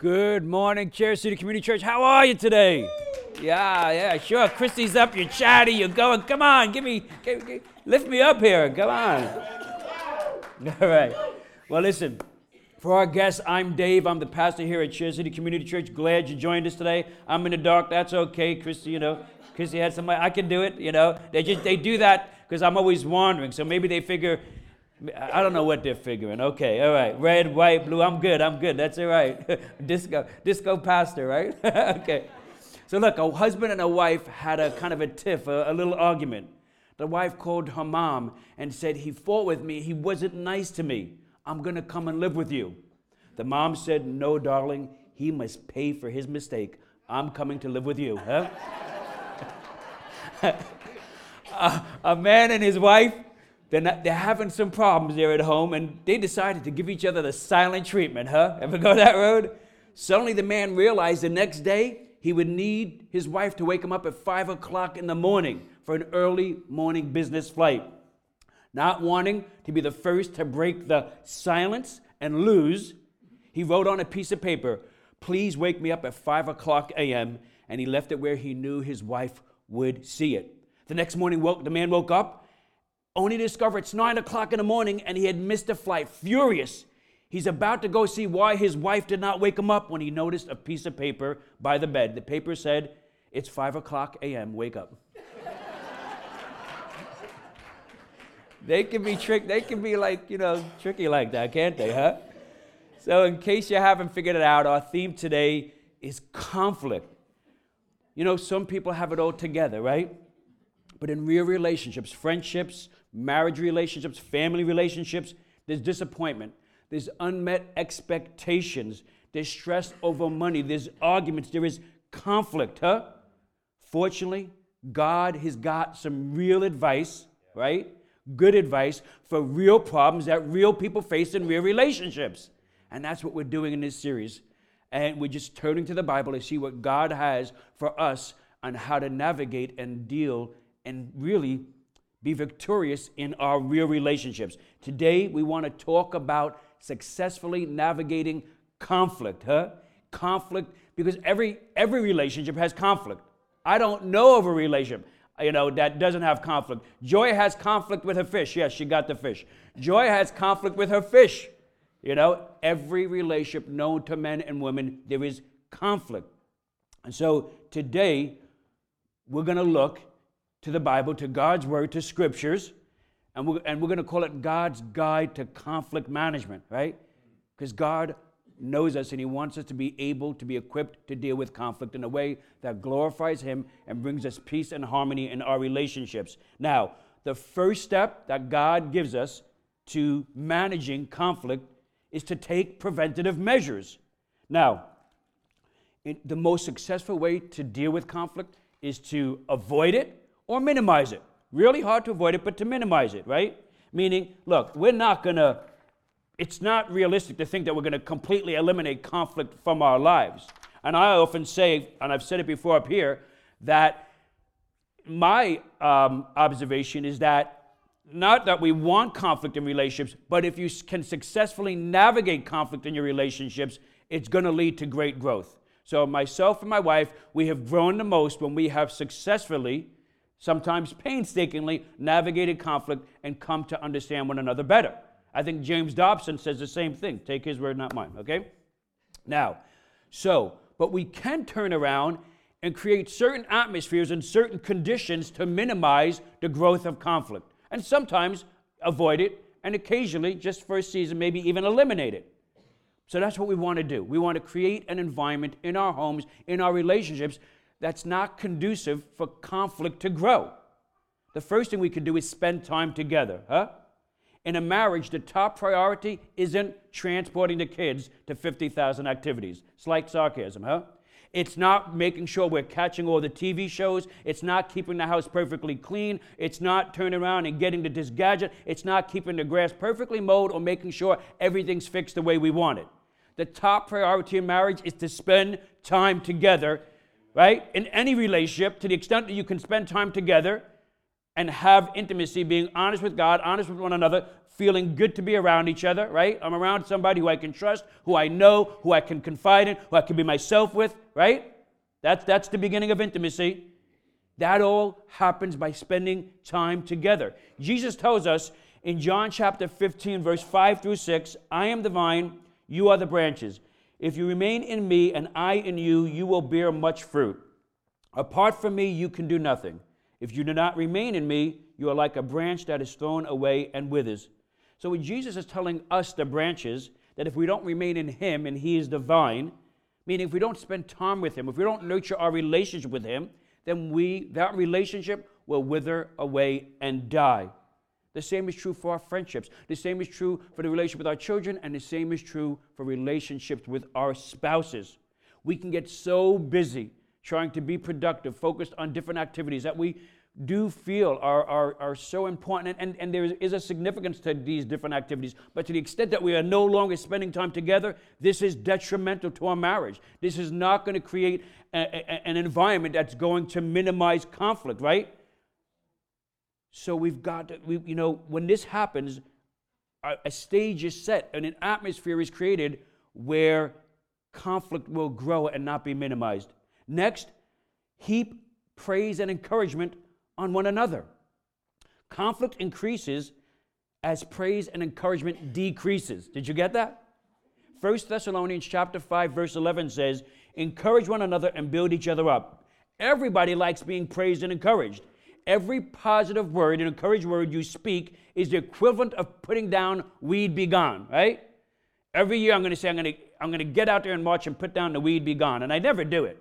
Good morning, Cherry City Community Church. How are you today? Yeah, yeah, sure. Christy's up. You're chatty. You're going. Come on, give me, give, give, lift me up here. Come on. All right. Well, listen. For our guests, I'm Dave. I'm the pastor here at Cherry City Community Church. Glad you joined us today. I'm in the dark. That's okay, Christy. You know, Christy had somebody. I can do it. You know, they just they do that because I'm always wandering. So maybe they figure I don't know what they're figuring. Okay, all right. Red, white, blue. I'm good. I'm good. That's all right. disco, disco pastor, right? okay. So look, a husband and a wife had a kind of a tiff, a, a little argument. The wife called her mom and said, He fought with me. He wasn't nice to me. I'm going to come and live with you. The mom said, No, darling. He must pay for his mistake. I'm coming to live with you. Huh? a, a man and his wife they're, they're having some problems there at home, and they decided to give each other the silent treatment, huh? Ever go that road? Suddenly, the man realized the next day he would need his wife to wake him up at 5 o'clock in the morning for an early morning business flight. Not wanting to be the first to break the silence and lose, he wrote on a piece of paper, Please wake me up at 5 o'clock a.m., and he left it where he knew his wife would see it. The next morning, woke, the man woke up only to discover it's nine o'clock in the morning and he had missed a flight. Furious, he's about to go see why his wife did not wake him up when he noticed a piece of paper by the bed. The paper said, It's five o'clock a.m., wake up. they can be trick. They can be like, you know, tricky like that, can't they, huh? So, in case you haven't figured it out, our theme today is conflict. You know, some people have it all together, right? But in real relationships, friendships, marriage relationships, family relationships, there's disappointment, there's unmet expectations, there's stress over money, there's arguments, there is conflict, huh? Fortunately, God has got some real advice, right? Good advice for real problems that real people face in real relationships. And that's what we're doing in this series. And we're just turning to the Bible to see what God has for us on how to navigate and deal and really be victorious in our real relationships. Today, we want to talk about successfully navigating conflict, huh? Conflict, because every, every relationship has conflict. I don't know of a relationship, you know, that doesn't have conflict. Joy has conflict with her fish. Yes, she got the fish. Joy has conflict with her fish. You know, every relationship known to men and women, there is conflict. And so today, we're going to look to the Bible, to God's Word, to Scriptures, and we're, and we're going to call it God's Guide to Conflict Management, right? Because God knows us and He wants us to be able to be equipped to deal with conflict in a way that glorifies Him and brings us peace and harmony in our relationships. Now, the first step that God gives us to managing conflict is to take preventative measures. Now, the most successful way to deal with conflict is to avoid it or minimize it. Really hard to avoid it, but to minimize it, right? Meaning, look, we're not going to, it's not realistic to think that we're going to completely eliminate conflict from our lives. And I often say, and I've said it before up here, that my um, observation is that not that we want conflict in relationships, but if you can successfully navigate conflict in your relationships, it's going to lead to great growth. So, myself and my wife, we have grown the most when we have successfully sometimes painstakingly navigated conflict and come to understand one another better. I think James Dobson says the same thing. Take his word, not mine, okay? Now, so, but we can turn around and create certain atmospheres and certain conditions to minimize the growth of conflict. And sometimes avoid it, and occasionally, just for a season, maybe even eliminate it. So that's what we want to do. We want to create an environment in our homes, in our relationships, that's not conducive for conflict to grow. The first thing we can do is spend time together, huh? In a marriage, the top priority isn't transporting the kids to 50,000 activities. It's like sarcasm, huh? It's not making sure we're catching all the TV shows. It's not keeping the house perfectly clean. It's not turning around and getting to this gadget. It's not keeping the grass perfectly mowed or making sure everything's fixed the way we want it. The top priority in marriage is to spend time together right? In any relationship, to the extent that you can spend time together and have intimacy, being honest with God, honest with one another, feeling good to be around each other, right? I'm around somebody who I can trust, who I know, who I can confide in, who I can be myself with, right? That's, that's the beginning of intimacy. That all happens by spending time together. Jesus tells us in John chapter 15, verse 5 through 6 I am the vine, you are the branches. If you remain in me and I in you, you will bear much fruit. Apart from me, you can do nothing. If you do not remain in me, you are like a branch that is thrown away and withers. So when Jesus is telling us, the branches, that if we don't remain in him and he is the vine, meaning if we don't spend time with him, if we don't nurture our relationship with him, then we that relationship will wither away and die. The same is true for our friendships. The same is true for the relationship with our children, and the same is true for relationships with our spouses. We can get so busy trying to be productive, focused on different activities that we do feel are, are, are so important. And, and and there is a significance to these different activities. But to the extent that we are no longer spending time together, this is detrimental to our marriage. This is not going to create a, a, an environment that's going to minimize conflict, right? So we've got to, we, you know, when this happens, a, a stage is set and an atmosphere is created where conflict will grow and not be minimized. Next, heap praise and encouragement on one another. Conflict increases as praise and encouragement decreases. Did you get that? 1 Thessalonians chapter 5 verse 11 says, "Encourage one another and build each other up." Everybody likes being praised and encouraged. Every positive word, and encouraged word you speak is the equivalent of putting down weed be gone, right? Every year I'm going to say I'm going to I'm going to get out there and march and put down the weed be gone, and I never do it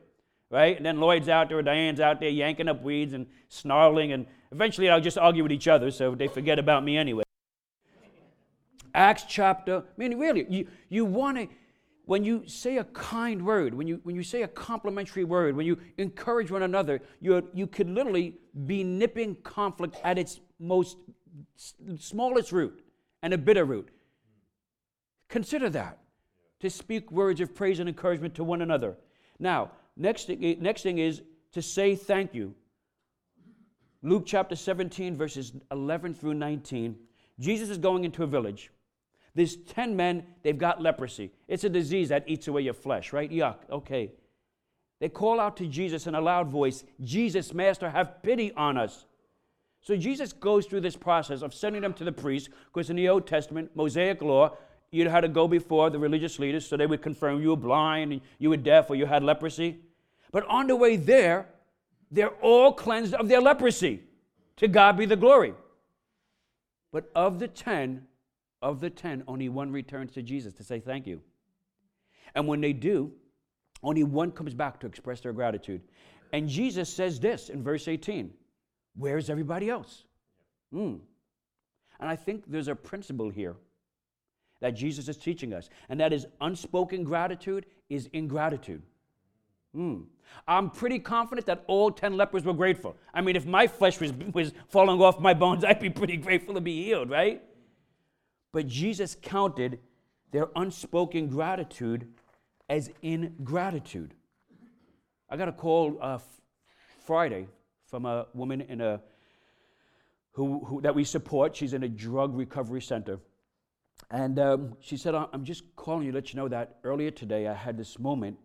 right? And then Lloyd's out there, Diane's out there yanking up weeds and snarling, and eventually I'll just argue with each other so they forget about me anyway. Acts chapter, I mean, really, you, you want to, when you say a kind word, when you, when you say a complimentary word, when you encourage one another, you you could literally be nipping conflict at its most smallest root and a bitter root. Consider that to speak words of praise and encouragement to one another. Now, Next next thing is to say thank you. Luke chapter 17, verses 11 through 19. Jesus is going into a village. There's 10 men, they've got leprosy. It's a disease that eats away your flesh, right? Yuck, okay. They call out to Jesus in a loud voice Jesus, Master, have pity on us. So Jesus goes through this process of sending them to the priest, because in the Old Testament, Mosaic law, you had to go before the religious leaders so they would confirm you were blind and you were deaf or you had leprosy. But on the way there, they're all cleansed of their leprosy. To God be the glory. But of the 10, of the 10, only one returns to Jesus to say thank you. And when they do, only one comes back to express their gratitude. And Jesus says this in verse 18 Where's everybody else? Mm. And I think there's a principle here that Jesus is teaching us, and that is unspoken gratitude is ingratitude. Mm. I'm pretty confident that all 10 lepers were grateful. I mean, if my flesh was, was falling off my bones, I'd be pretty grateful to be healed, right? But Jesus counted their unspoken gratitude as ingratitude. I got a call uh, Friday from a woman in a who, who, that we support. She's in a drug recovery center. And um, she said, I'm just calling you to let you know that earlier today I had this moment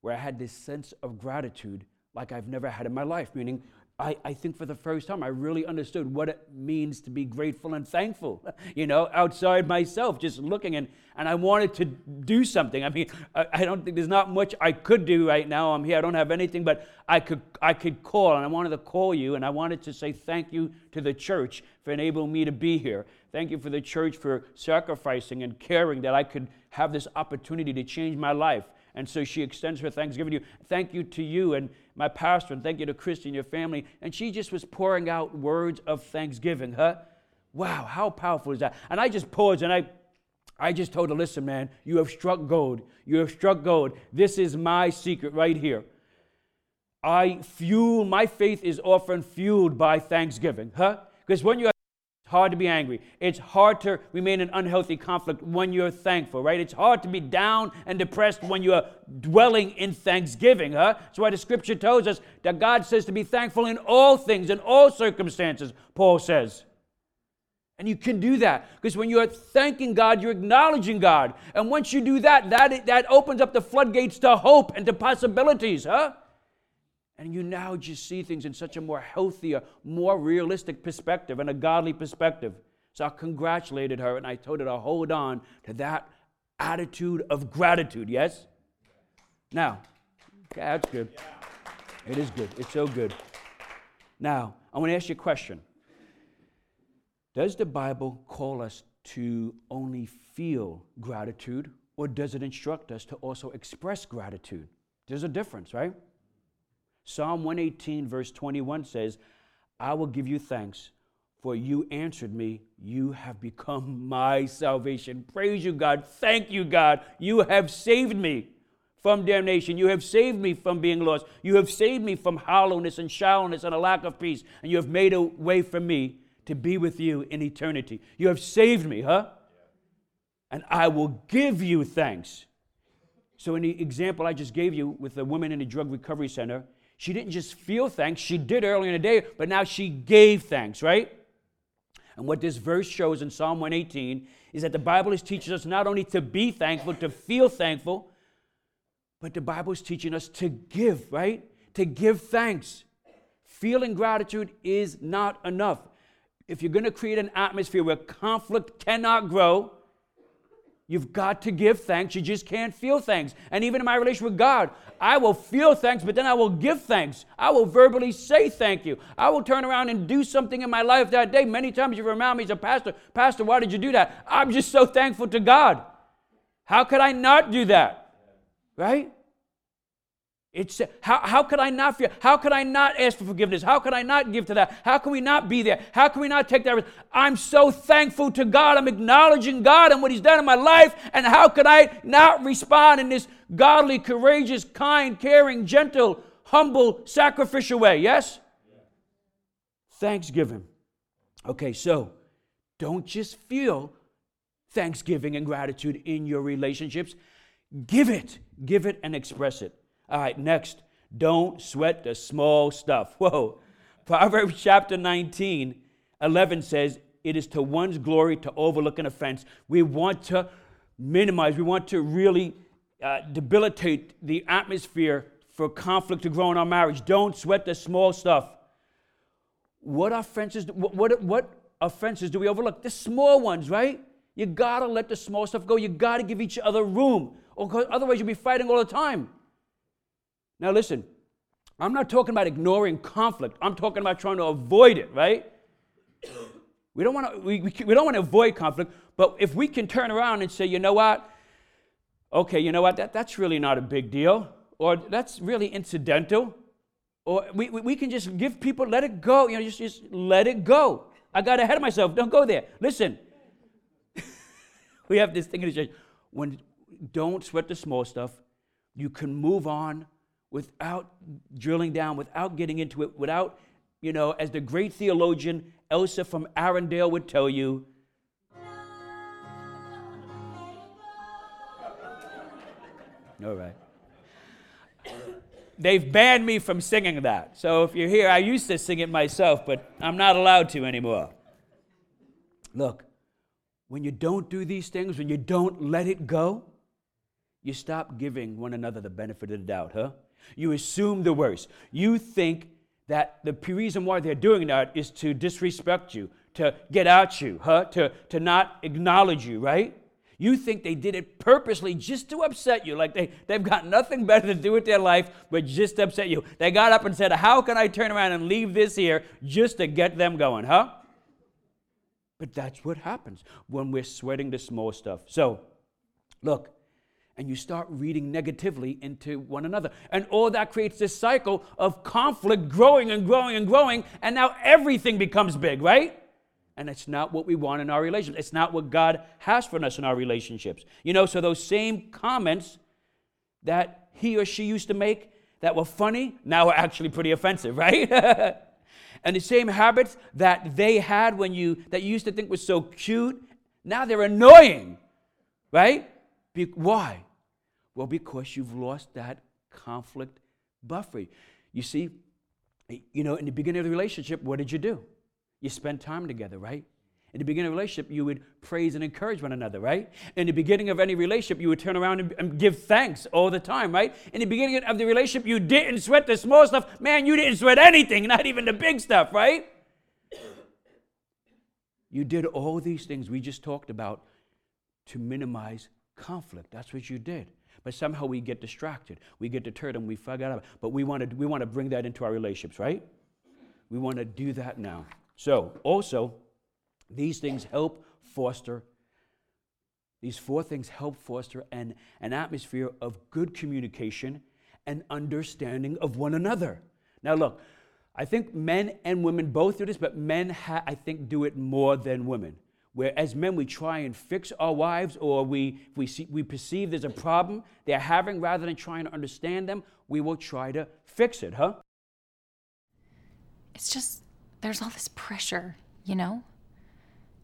where I had this sense of gratitude like I've never had in my life, meaning I, I think for the first time I really understood what it means to be grateful and thankful, you know, outside myself, just looking and, and I wanted to do something. I mean, I, I don't think there's not much I could do right now. I'm here, I don't have anything, but I could, I could call and I wanted to call you and I wanted to say thank you to the church for enabling me to be here. Thank you for the church for sacrificing and caring that I could have this opportunity to change my life. And so she extends her thanksgiving to you. Thank you to you and my pastor, and thank you to Christy and your family. And she just was pouring out words of thanksgiving, huh? Wow, how powerful is that? And I just paused and I I just told her, listen, man, you have struck gold. You have struck gold. This is my secret right here. I fuel, my faith is often fueled by thanksgiving, huh? Because when you hard to be angry. It's hard to remain in unhealthy conflict when you're thankful, right? It's hard to be down and depressed when you're dwelling in thanksgiving, huh? That's why the scripture tells us that God says to be thankful in all things, in all circumstances, Paul says. And you can do that because when you're thanking God, you're acknowledging God. And once you do that, that, that opens up the floodgates to hope and to possibilities, huh? And you now just see things in such a more healthier, more realistic perspective and a godly perspective. So I congratulated her and I told her to hold on to that attitude of gratitude, yes? Now, okay, that's good. It is good. It's so good. Now, I want to ask you a question. Does the Bible call us to only feel gratitude, or does it instruct us to also express gratitude? There's a difference, right? Psalm 118, verse 21 says, I will give you thanks, for you answered me. You have become my salvation. Praise you, God. Thank you, God. You have saved me from damnation. You have saved me from being lost. You have saved me from hollowness and shallowness and a lack of peace. And you have made a way for me to be with you in eternity. You have saved me, huh? And I will give you thanks. So, in the example I just gave you with the woman in the drug recovery center, she didn't just feel thanks, she did earlier in the day, but now she gave thanks, right? And what this verse shows in Psalm 118 is that the Bible is teaching us not only to be thankful, to feel thankful, but the Bible is teaching us to give, right? To give thanks. Feeling gratitude is not enough. If you're going to create an atmosphere where conflict cannot grow, You've got to give thanks. You just can't feel thanks. And even in my relation with God, I will feel thanks, but then I will give thanks. I will verbally say thank you. I will turn around and do something in my life that day. Many times you remind me as a pastor, Pastor, why did you do that? I'm just so thankful to God. How could I not do that? Right? It's how, how could I not feel? How could I not ask for forgiveness? How could I not give to that? How can we not be there? How can we not take that? I'm so thankful to God. I'm acknowledging God and what He's done in my life. And how could I not respond in this godly, courageous, kind, caring, gentle, humble, sacrificial way? Yes? Thanksgiving. Okay, so don't just feel thanksgiving and gratitude in your relationships. Give it. Give it and express it. All right, next. Don't sweat the small stuff. Whoa. Proverbs chapter 19, 11 says, It is to one's glory to overlook an offense. We want to minimize, we want to really uh, debilitate the atmosphere for conflict to grow in our marriage. Don't sweat the small stuff. What offenses, what, what, what offenses do we overlook? The small ones, right? You gotta let the small stuff go. You gotta give each other room, or otherwise you'll be fighting all the time. Now, listen, I'm not talking about ignoring conflict. I'm talking about trying to avoid it, right? We don't want to we, we, we don't want to avoid conflict, but if we can turn around and say, you know what? Okay, you know what? That, that's really not a big deal, or that's really incidental, or we, we, we can just give people, let it go, you know, just, just let it go. I got ahead of myself. Don't go there. Listen, we have this thing in the church. When don't sweat the small stuff, you can move on without drilling down, without getting into it, without, you know, as the great theologian Elsa from Arendelle would tell you, all right. They've banned me from singing that. So if you're here, I used to sing it myself, but I'm not allowed to anymore. Look, when you don't do these things, when you don't let it go, you stop giving one another the benefit of the doubt, huh? You assume the worst. You think that the reason why they're doing that is to disrespect you, to get at you, huh? to, to not acknowledge you, right? You think they did it purposely just to upset you, like they, they've got nothing better to do with their life but just upset you. They got up and said, How can I turn around and leave this here just to get them going, huh? But that's what happens when we're sweating the small stuff. So, look, and you start reading negatively into one another. And all that creates this cycle of conflict growing and growing and growing, and now everything becomes big, right? And it's not what we want in our relationship. It's not what God has for us in our relationships. You know, so those same comments that he or she used to make that were funny now are actually pretty offensive, right? and the same habits that they had when you that you used to think was so cute, now they're annoying, right? Be- why? Well, because you've lost that conflict buffer. You see, you know, in the beginning of the relationship, what did you do? You spent time together, right? In the beginning of a relationship, you would praise and encourage one another, right? In the beginning of any relationship, you would turn around and, and, give thanks all the time, right? In the beginning of the relationship, you didn't sweat the small stuff. Man, you didn't sweat anything, not even the big stuff, right? You did all these things we just talked about to minimize conflict. That's what you did. But somehow we get distracted. We get deterred and we forget about it. But we want to we want to bring that into our relationships, right? We want to do that now. So, also, these things help foster these four things help foster an, an atmosphere of good communication and understanding of one another. Now, look, I think men and women both do this, but men, ha- I think, do it more than women. Where as men, we try and fix our wives, or we, we, see, we perceive there's a problem they're having, rather than trying to understand them, we will try to fix it, huh? It's just, there's all this pressure, you know?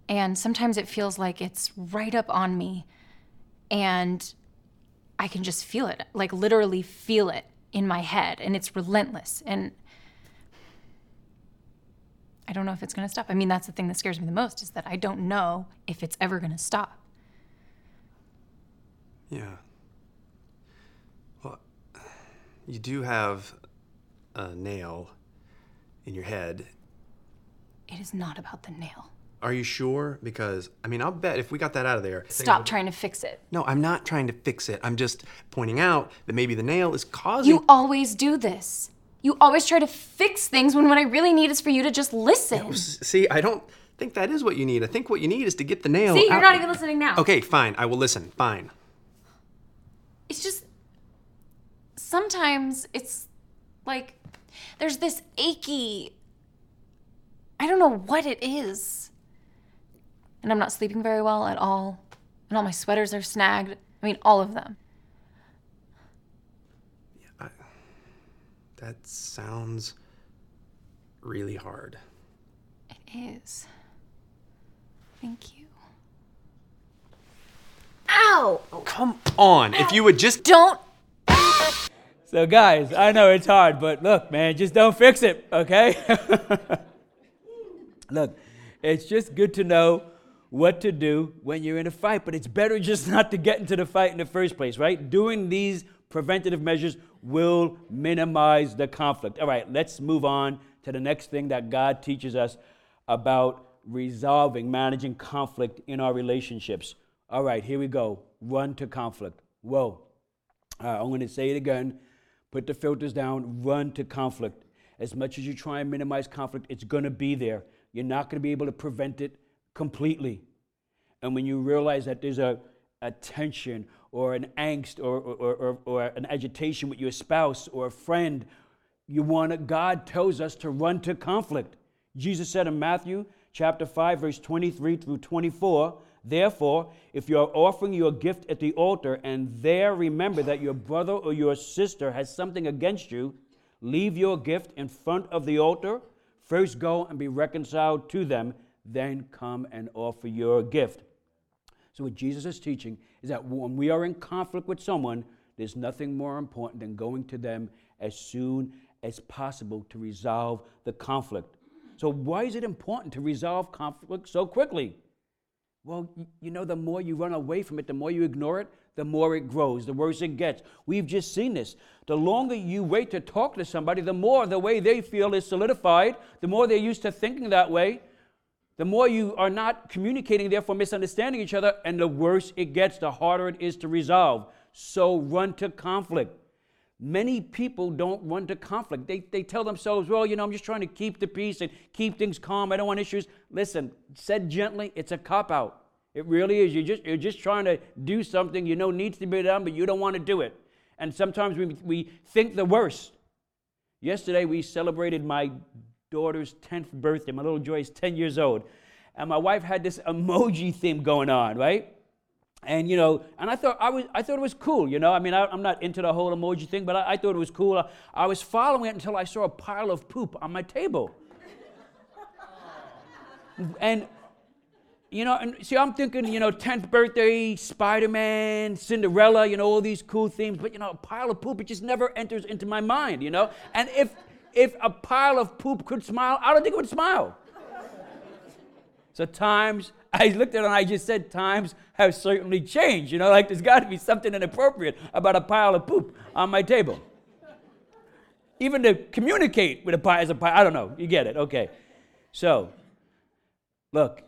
And sometimes it feels like it's right up on me, and I can just feel it, like literally feel it in my head, and it's relentless. And I don't know if it's going to stop. I mean, that's the thing that scares me the most is that I don't know if it's ever going to stop. Yeah. Well, you do have a nail in your head. It is not about the nail. Are you sure? Because, I mean, I'll bet if we got that out of there. Stop trying to fix it. No, I'm not trying to fix it. I'm just pointing out that maybe the nail is causing. You always do this. You always try to fix things when what I really need is for you to just listen. See, I don't think that is what you need. I think what you need is to get the nail. See, you're out. not even listening now. Okay, fine. I will listen. Fine. It's just sometimes it's like there's this achy I don't know what it is. And I'm not sleeping very well at all. And all my sweaters are snagged. I mean, all of them. Yeah, I, that sounds really hard. It is. Thank you. Ow! Oh, come on. If you would just. Don't. So, guys, I know it's hard, but look, man, just don't fix it, okay? look, it's just good to know what to do when you're in a fight, but it's better just not to get into the fight in the first place, right? Doing these preventative measures will minimize the conflict. All right, let's move on to the next thing that God teaches us about resolving, managing conflict in our relationships. All right, here we go. Run to conflict. Whoa. I'm going to say it again. Put the filters down. Run to conflict. As much as you try and minimize conflict, it's going to be there. You're not going to be able to prevent it completely. And when you realize that there's a, a tension or an angst or, or, or, or an agitation with your spouse or a friend, you want God tells us to run to conflict. Jesus said in Matthew chapter 5, verse 23 through 24, Therefore, if you are offering your gift at the altar and there remember that your brother or your sister has something against you, leave your gift in front of the altar. First go and be reconciled to them, then come and offer your gift. So, what Jesus is teaching is that when we are in conflict with someone, there's nothing more important than going to them as soon as possible to resolve the conflict. So, why is it important to resolve conflict so quickly? Well, you know, the more you run away from it, the more you ignore it, the more it grows, the worse it gets. We've just seen this. The longer you wait to talk to somebody, the more the way they feel is solidified, the more they're used to thinking that way, the more you are not communicating, therefore misunderstanding each other, and the worse it gets, the harder it is to resolve. So run to conflict. Many people don't run to conflict. They, they tell themselves, well, you know, I'm just trying to keep the peace and keep things calm. I don't want issues. Listen, said gently, it's a cop out. It really is. You're just, you're just trying to do something you know needs to be done, but you don't want to do it. And sometimes we, we think the worst. Yesterday, we celebrated my daughter's 10th birthday. My little Joy is 10 years old. And my wife had this emoji theme going on, right? and you know, and I thought I was, I thought it was cool. You know, I mean, I, am not into the whole emoji thing, but I, I thought it was cool. I, I, was following it until I saw a pile of poop on my table. and you know, and see, I'm thinking, you know, 10th birthday, Spider-Man, Cinderella, you know, all these cool themes, but you know, a pile of poop, it just never enters into my mind, you know. And if if a pile of poop could smile, I don't think it would smile. So times, I looked at it and I just said, times have certainly changed. You know, like there's got to be something inappropriate about a pile of poop on my table. Even to communicate with a pile as a pile, I don't know. You get it. Okay. So, look,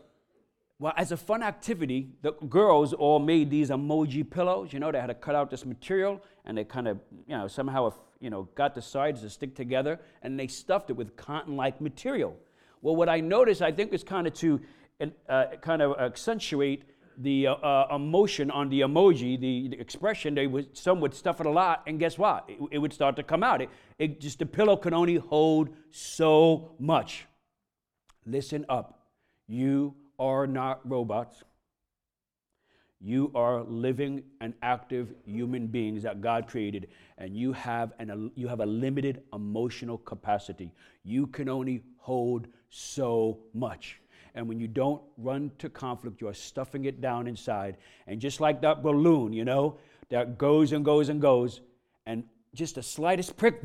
well, as a fun activity, the girls all made these emoji pillows. You know, they had to cut out this material and they kind of, you know, somehow, you know, got the sides to stick together and they stuffed it with cotton like material. Well, what I noticed, I think, is kind of to uh, kind of accentuate the uh, uh, emotion on the emoji, the, the, expression. They would, some would stuff it a lot, and guess what? It, it would start to come out. It, it just the pillow can only hold so much. Listen up. You are not robots. You are living and active human beings that God created, and you have, an, you have a limited emotional capacity. You can only hold so much. And when you don't run to conflict, you're stuffing it down inside. And just like that balloon, you know, that goes and goes and goes, and just the slightest prick,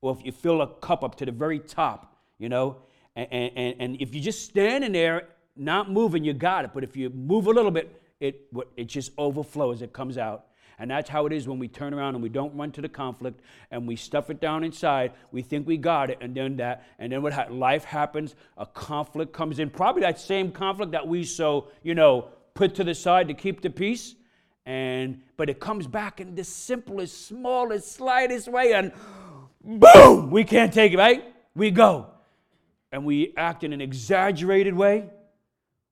or if you fill a cup up to the very top, you know, and, and, and if you're just standing there not moving, you got it. But if you move a little bit, it, it just overflows, it comes out. And that's how it is when we turn around and we don't run to the conflict and we stuff it down inside. We think we got it, and then that, and then what ha- life happens, a conflict comes in. Probably that same conflict that we so, you know, put to the side to keep the peace. And but it comes back in the simplest, smallest, slightest way, and boom, we can't take it, right? We go. And we act in an exaggerated way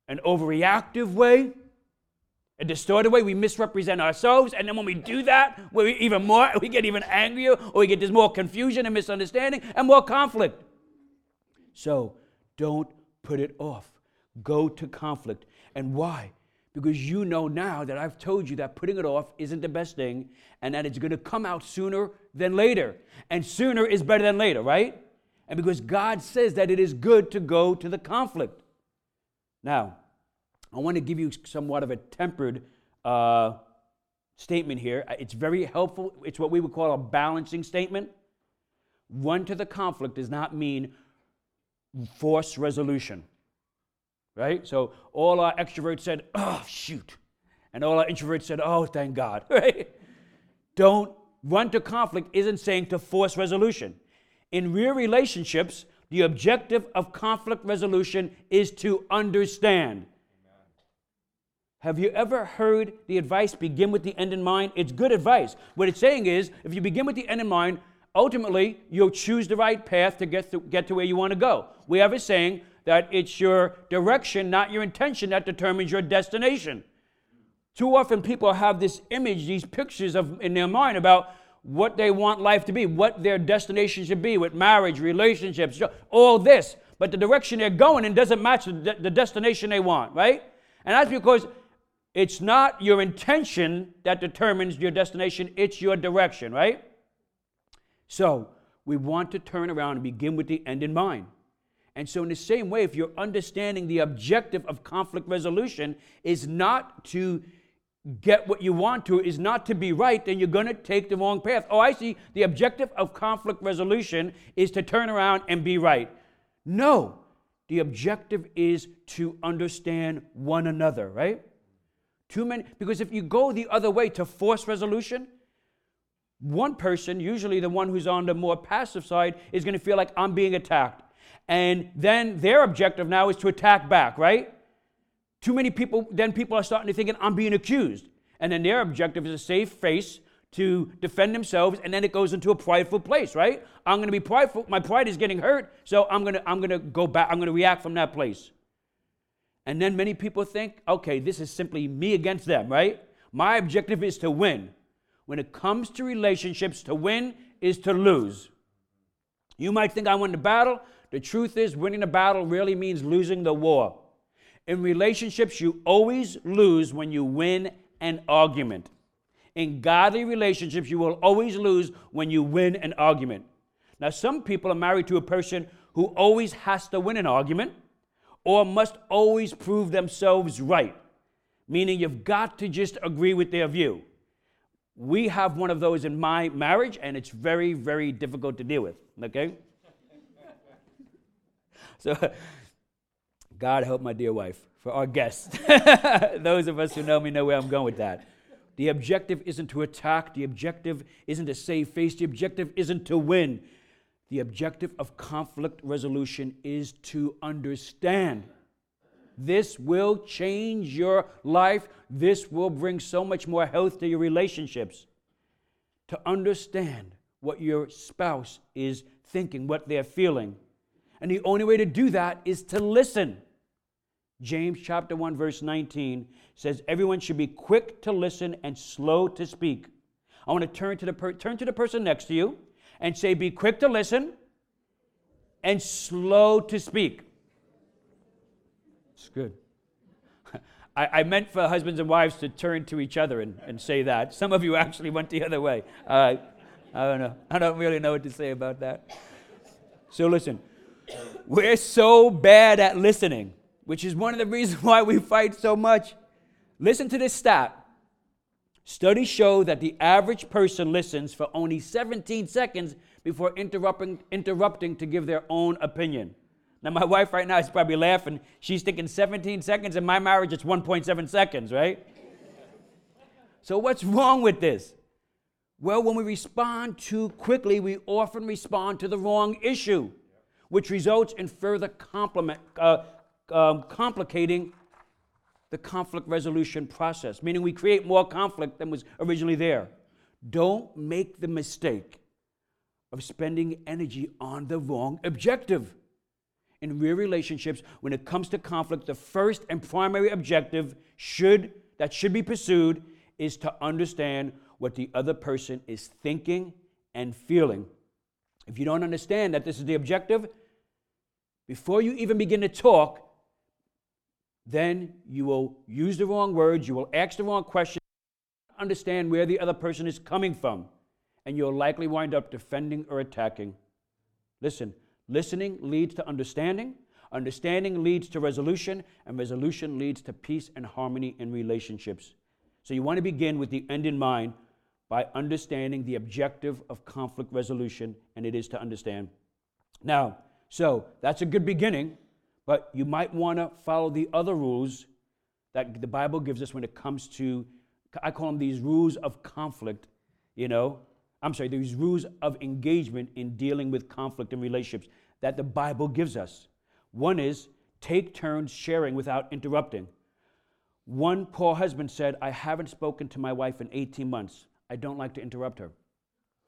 an overreactive way, a distorted way. We misrepresent ourselves, and then when we do that, we even more, we get even angrier, or we get this more confusion and misunderstanding and more conflict. So don't put it off. Go to conflict. And why? Because you know now that I've told you that putting it off isn't the best thing, and that it's going to come out sooner than later. And sooner is better than later, right? And because God says that it is good to go to the conflict. Now, I want to give you somewhat of a tempered uh, statement here. It's very helpful. It's what we would call a balancing statement. Run to the conflict does not mean force resolution, right? So all our extroverts said, oh, shoot. And all our introverts said, oh, thank God, right? Don't run to conflict isn't saying to force resolution. In real relationships, the objective of conflict resolution is to understand. Have you ever heard the advice begin with the end in mind? It's good advice. What it's saying is if you begin with the end in mind, ultimately you'll choose the right path to get to, get to where you want to go. We have a saying that it's your direction, not your intention, that determines your destination. Too often people have this image, these pictures of in their mind about what they want life to be, what their destination should be with marriage, relationships, all this. But the direction they're going in doesn't match the, the destination they want, right? And that's because it's not your intention that determines your destination, it's your direction, right? So we want to turn around and begin with the end in mind. And so, in the same way, if you're understanding the objective of conflict resolution is not to get what you want to is not to be right, then you're going to take the wrong path. Oh, I see. The objective of conflict resolution is to turn around and be right. No, the objective is to understand one another, right? Too many, because if you go the other way to force resolution, one person, usually the one who's on the more passive side, is going to feel like I'm being attacked. And then their objective now is to attack back, right? Too many people, then people are starting to thinking, I'm being accused. And then their objective is a safe face to defend themselves, and then it goes into a prideful place, right? I'm gonna be prideful, my pride is getting hurt, so I'm gonna I'm gonna go back, I'm gonna react from that place. And then many people think, okay, this is simply me against them, right? My objective is to win. When it comes to relationships, to win is to lose. You might think I won the battle. The truth is, winning the battle really means losing the war. In relationships, you always lose when you win an argument. In godly relationships, you will always lose when you win an argument. Now, some people are married to a person who always has to win an argument or must always prove themselves right, meaning you've got to just agree with their view. We have one of those in my marriage, and it's very, very difficult to deal with, okay? so, God help my dear wife, for our guests. Those of us who know me know where I'm going with that. The objective isn't to attack, the objective isn't to save face, the objective isn't to win. The objective of conflict resolution is to understand. This will change your life. This will bring so much more health to your relationships. To understand what your spouse is thinking, what they're feeling. And the only way to do that is to listen. James chapter 1 verse 19 says everyone should be quick to listen and slow to speak. I want to turn to the per- turn to the person next to you and say be quick to listen and slow to speak. It's good. I, I, meant for husbands and wives to turn to each other and, and say that. Some of you actually went the other way. I don't know. I don't really know what to say about that. So listen, we're so bad at listening, which is one of the reasons why we fight so much. Listen to this stat. Studies show that the average person listens for only 17 seconds before interrupting, interrupting to give their own opinion. Now, my wife right now is probably laughing. She's thinking 17 seconds. In my marriage, it's 1.7 seconds, right? so, what's wrong with this? Well, when we respond too quickly, we often respond to the wrong issue, which results in further uh, um, complicating the conflict resolution process, meaning we create more conflict than was originally there. Don't make the mistake of spending energy on the wrong objective. In real relationships, when it comes to conflict, the first and primary objective should that should be pursued is to understand what the other person is thinking and feeling. If you don't understand that this is the objective, before you even begin to talk, then you will use the wrong words, you will ask the wrong question, understand where the other person is coming from, and you'll likely wind up defending or attacking. Listen, listening leads to understanding, understanding leads to resolution, and resolution leads to peace and harmony in relationships. So you want to begin with the end in mind by understanding the objective of conflict resolution, and it is to understand. Now, so that's a good beginning. But you might want to follow the other rules that the Bible gives us when it comes to, I call them these rules of conflict, you know. I'm sorry, these rules of engagement in dealing with conflict and relationships that the Bible gives us. One is take turns sharing without interrupting. One poor husband said, I haven't spoken to my wife in 18 months. I don't like to interrupt her.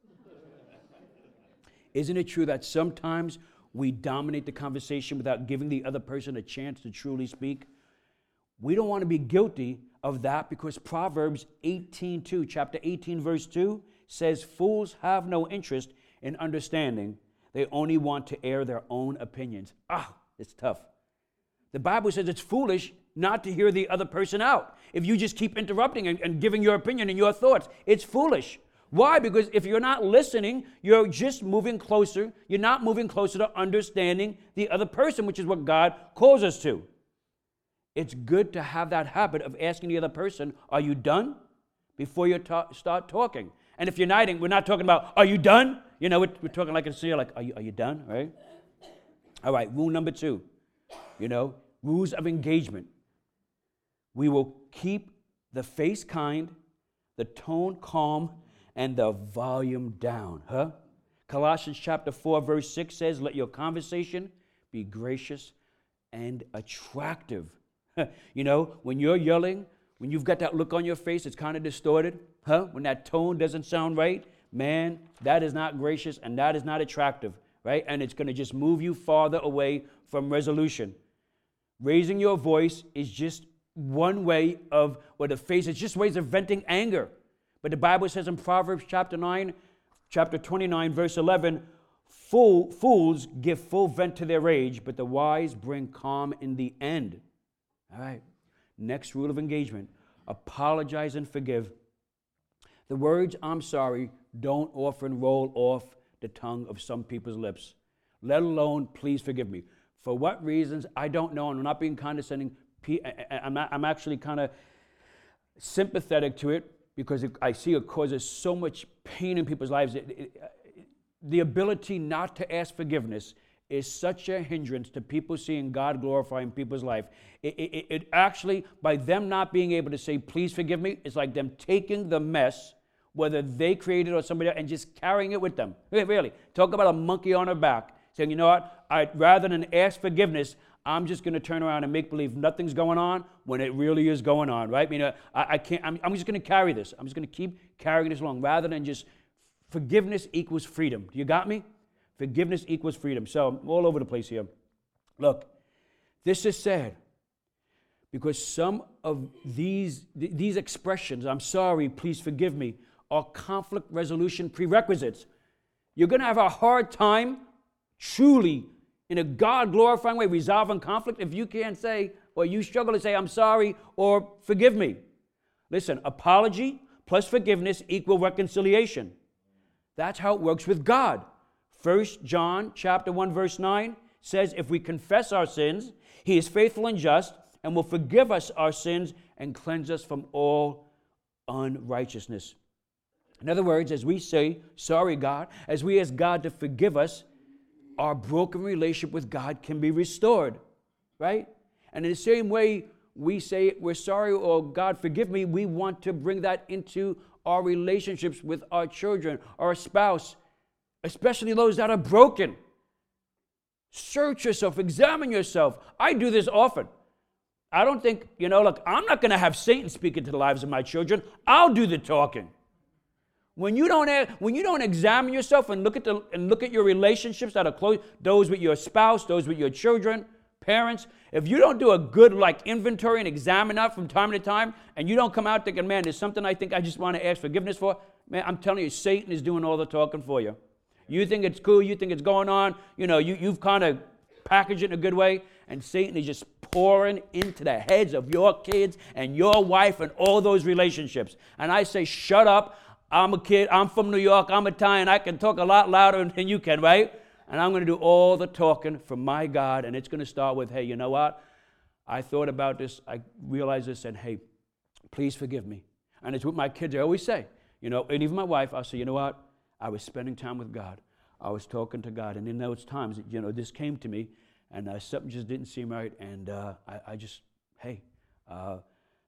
Isn't it true that sometimes we dominate the conversation without giving the other person a chance to truly speak. We don't want to be guilty of that because Proverbs 18:2, chapter 18 verse 2 says fools have no interest in understanding. They only want to air their own opinions. Ah, it's tough. The Bible says it's foolish not to hear the other person out. If you just keep interrupting and, and giving your opinion and your thoughts, it's foolish. Why? Because if you're not listening, you're just moving closer. You're not moving closer to understanding the other person, which is what God calls us to. It's good to have that habit of asking the other person, Are you done? before you ta- start talking. And if you're not, we're not talking about, Are you done? You know, we're, we're talking like a senior, like, are you, are you done? Right? All right, rule number two, you know, rules of engagement. We will keep the face kind, the tone calm, and the volume down, huh? Colossians chapter 4, verse 6 says, Let your conversation be gracious and attractive. you know, when you're yelling, when you've got that look on your face, it's kind of distorted, huh? When that tone doesn't sound right, man, that is not gracious and that is not attractive, right? And it's going to just move you farther away from resolution. Raising your voice is just one way of what the face, it's just ways of venting anger. But the Bible says in Proverbs chapter 9, chapter 29, verse 11, Fool, fools give full vent to their rage, but the wise bring calm in the end. All right. Next rule of engagement apologize and forgive. The words I'm sorry don't often roll off the tongue of some people's lips, let alone please forgive me. For what reasons, I don't know, and I'm not being condescending. I'm actually kind of sympathetic to it because it, I see it causes so much pain in people's lives. It, it, the ability not to ask forgiveness is such a hindrance to people seeing God glorifying people's life. It, it, it, actually, by them not being able to say, please forgive me, it's like them taking the mess, whether they created or somebody else, and just carrying it with them. Really, talk about a monkey on their back, saying, you know what, I'd rather than ask forgiveness, I'm just going to turn around and make believe nothing's going on when it really is going on, right? I mean, uh, I, I can't, I'm, I'm just going to carry this. I'm just going to keep carrying this along rather than just forgiveness equals freedom. Do you got me? Forgiveness equals freedom. So I'm all over the place here. Look, this is sad because some of these, th- these expressions, I'm sorry, please forgive me, are conflict resolution prerequisites. You're going to have a hard time truly, in a God glorifying way, resolving conflict if you can't say, or you struggle to say, I'm sorry, or forgive me. Listen, apology plus forgiveness equal reconciliation. That's how it works with God. 1 John chapter 1 verse 9 says if we confess our sins, he is faithful and just and will forgive us our sins and cleanse us from all unrighteousness. In other words, as we say, sorry God, as we ask God to forgive us, our broken relationship with God can be restored, right? And in the same way we say we're sorry or God forgive me, we want to bring that into our relationships with our children, our spouse, especially those that are broken. Search yourself, examine yourself. I do this often. I don't think, you know, look, I'm not going to have Satan speak into the lives of my children. I'll do the talking. When you don't when you don't examine yourself and look at the and look at your relationships that are close, those with your spouse, those with your children, parents, if you don't do a good like inventory and examine that from time to time, and you don't come out thinking, man, there's something I think I just want to ask forgiveness for, man, I'm telling you, Satan is doing all the talking for you. You think it's cool, you think it's going on, you know, you, you've kind of packaged it in a good way, and Satan is just pouring into the heads of your kids and your wife and all those relationships. And I say, shut up. I'm a kid. I'm from New York. I'm Italian. I can talk a lot louder than you can, right? And I'm going to do all the talking for my God. And it's going to start with, hey, you know what? I thought about this. I realized this. And hey, please forgive me. And it's what my kids I always say. You know, and even my wife, I'll say, you know what? I was spending time with God. I was talking to God. And in those times, you know, this came to me and uh, something just didn't seem right. And uh, I, I, just, hey, uh,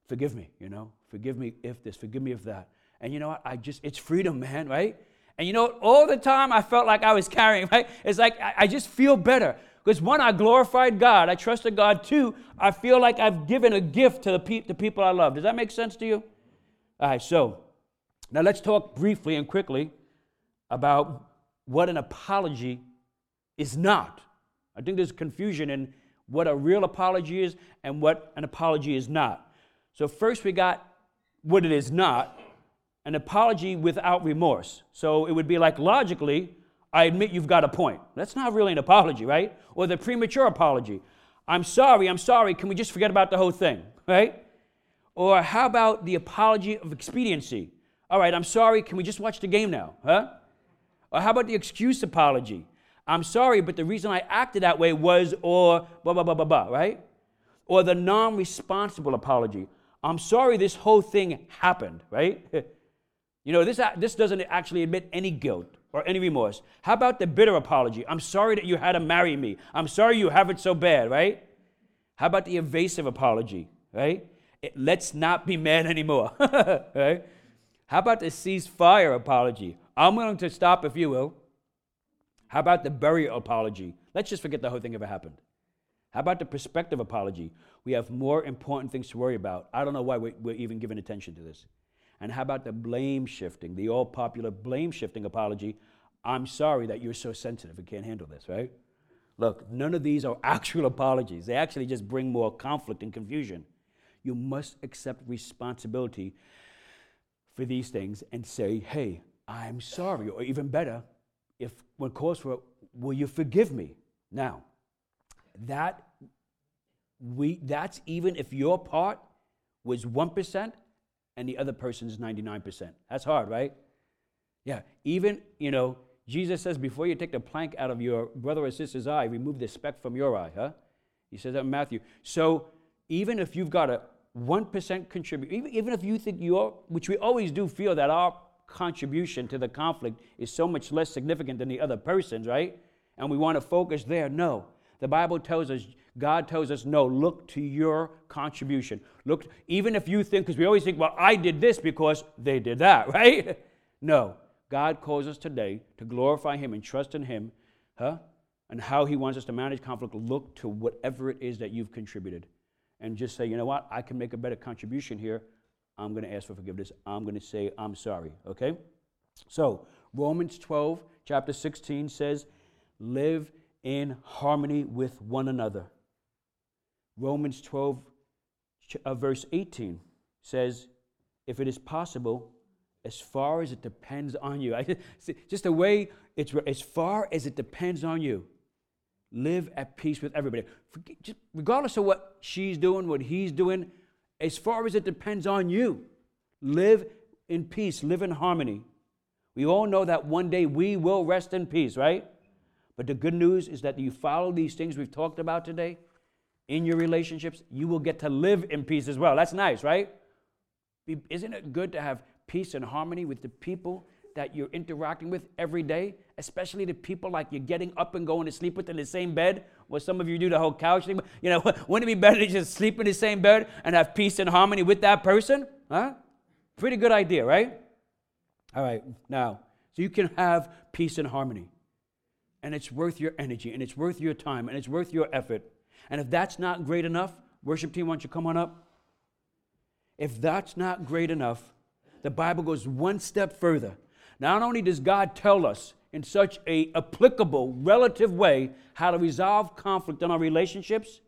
forgive me, you know, forgive me if this, forgive me if that. And you know what? I just, it's freedom, man, right? And you know, all the time I felt like I was carrying, right? It's like I, I just feel better. Because one, I glorified God. I trusted God. Two, I feel like I've given a gift to the, pe- the people I love. Does that make sense to you? All right, so now let's talk briefly and quickly about what an apology is not. I think there's confusion in what a real apology is and what an apology is not. So, first we got what it is not an apology without remorse. So, it would be like logically, I admit you've got a point. That's not really an apology, right? Or the premature apology. I'm sorry, I'm sorry, can we just forget about the whole thing, right? Or how about the apology of expediency? All right, I'm sorry, can we just watch the game now, huh? Or how about the excuse apology? I'm sorry, but the reason I acted that way was, or blah, blah, blah, blah, blah, right? Or the non responsible apology. I'm sorry this whole thing happened, right? you know, this, uh, this doesn't actually admit any guilt or any remorse. How about the bitter apology? I'm sorry that you had to marry me. I'm sorry you have it so bad, right? How about the evasive apology, right? It, let's not be mad anymore, right? How about the ceasefire apology? I'm willing to stop if you will. How about the burial apology? Let's just forget the whole thing ever happened. How about the perspective apology? We have more important things to worry about. I don't know why we're even giving attention to this. And how about the blame shifting, the all popular blame shifting apology? I'm sorry that you're so sensitive and can't handle this, right? Look, none of these are actual apologies. They actually just bring more conflict and confusion. You must accept responsibility for these things and say, hey, I'm sorry. Or even better, if when calls for it, will you forgive me? Now, that we that's even if your part was 1% and the other person's 99%. That's hard, right? Yeah, even, you know, Jesus says before you take the plank out of your brother or sister's eye, remove the speck from your eye, huh? He says that in Matthew. So even if you've got a 1% contribute, even, even if you think you're, which we always do feel that our contribution to the conflict is so much less significant than the other person's, right? and we want to focus there. No. The Bible tells us, God tells us, no, look to your contribution. Look, even if you think, because we always think, well, I did this because they did that, right? no. God calls us today to glorify Him and trust in Him, huh? And how He wants us to manage conflict. Look to whatever it is that you've contributed. And just say, you know what? I can make a better contribution here. I'm going to ask for forgiveness. I'm going to say, I'm sorry, okay? So, Romans 12, chapter 16 says, live in harmony with one another. Romans 12, uh, verse 18 says, if it is possible, as far as it depends on you. I, just the way it's as far as it depends on you. Live at peace with everybody. Just regardless of what she's doing, what he's doing, as far as it depends on you, live in peace, live in harmony. We all know that one day we will rest in peace, right? But the good news is that you follow these things we've talked about today in your relationships, you will get to live in peace as well. That's nice, right? Isn't it good to have peace and harmony with the people that you're interacting with every day, especially the people like you're getting up and going to sleep with in the same bed? What some of you do the whole couch thing. You know, wouldn't it be better to just sleep in the same bed and have peace and harmony with that person? Huh? Pretty good idea, right? All right, now, so you can have peace and harmony and it's worth your energy, and it's worth your time, and it's worth your effort. And if that's not great enough, worship team, why don't you come on up? If that's not great enough, the Bible goes one step further. Not only does God tell us in such a applicable, relative way how to resolve conflict in our relationships,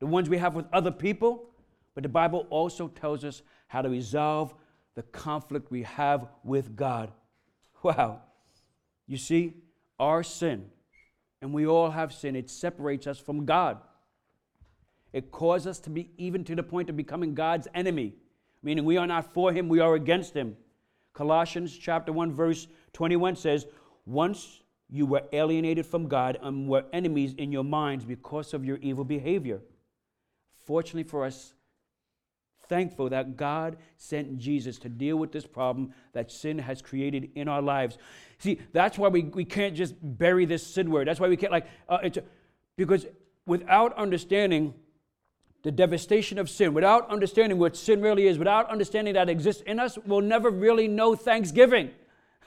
the ones we have with other people, but the Bible also tells us how to resolve the conflict we have with God. Wow. You see, our sin and we all have sin. It separates us from God. It causes us to be even to the point of becoming God's enemy, meaning we are not for him, we are against him. Colossians chapter 1 verse 21 says, "Once you were alienated from God and were enemies in your minds because of your evil behavior." Fortunately for us, thankful that God sent Jesus to deal with this problem that sin has created in our lives. See, that's why we, we can't just bury this sin word. That's why we can't, like, uh, it's, because without understanding the devastation of sin, without understanding what sin really is, without understanding that exists in us, we'll never really know Thanksgiving.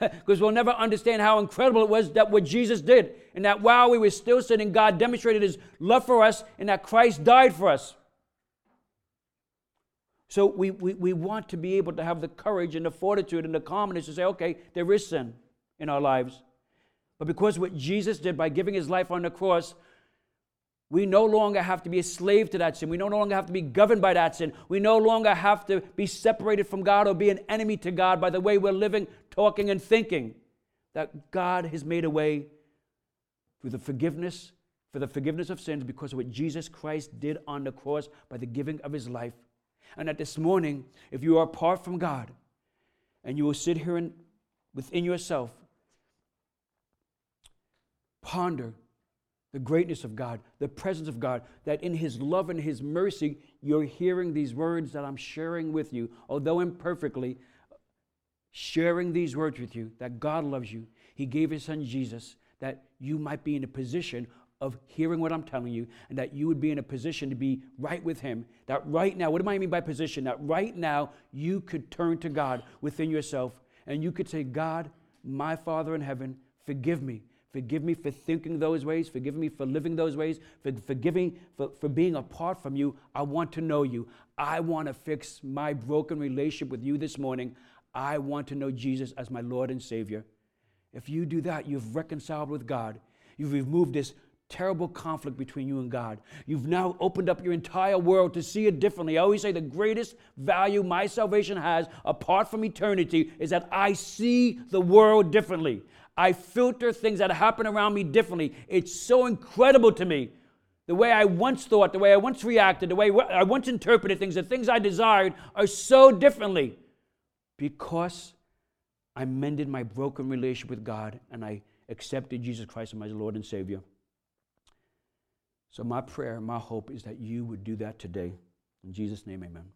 because we'll never understand how incredible it was that what Jesus did, and that while we were still sinning, God demonstrated his love for us, and that Christ died for us. So we, we, we want to be able to have the courage and the fortitude and the calmness to say, okay, there is sin in our lives. But because what Jesus did by giving his life on the cross, we no longer have to be a slave to that sin. We no longer have to be governed by that sin. We no longer have to be separated from God or be an enemy to God by the way we're living, talking, and thinking. That God has made a way through the forgiveness, for the forgiveness of sins because of what Jesus Christ did on the cross by the giving of his life. And that this morning, if you are apart from God, and you will sit here and within yourself, ponder the greatness of God, the presence of God, that in His love and His mercy, you're hearing these words that I'm sharing with you, although imperfectly, sharing these words with you, that God loves you. He gave His Son Jesus that you might be in a position of hearing what I'm telling you and that you would be in a position to be right with Him. That right now, what do I mean by position? That right now you could turn to God within yourself and you could say, God, my Father in heaven, forgive me. Forgive me for thinking those ways. Forgive me for living those ways. For, forgiving for, for being apart from you. I want to know you. I want to fix my broken relationship with you this morning. I want to know Jesus as my Lord and Savior. If you do that, you've reconciled with God. You've removed this terrible conflict between you and God. You've now opened up your entire world to see it differently. I always say the greatest value my salvation has, apart from eternity, is that I see the world differently. I filter things that happen around me differently. It's so incredible to me. The way I once thought, the way I once reacted, the way I once interpreted things, the things I desired are so differently because I mended my broken relationship with God and I accepted Jesus Christ as my Lord and Savior. So, my prayer, my hope is that you would do that today. In Jesus' name, amen.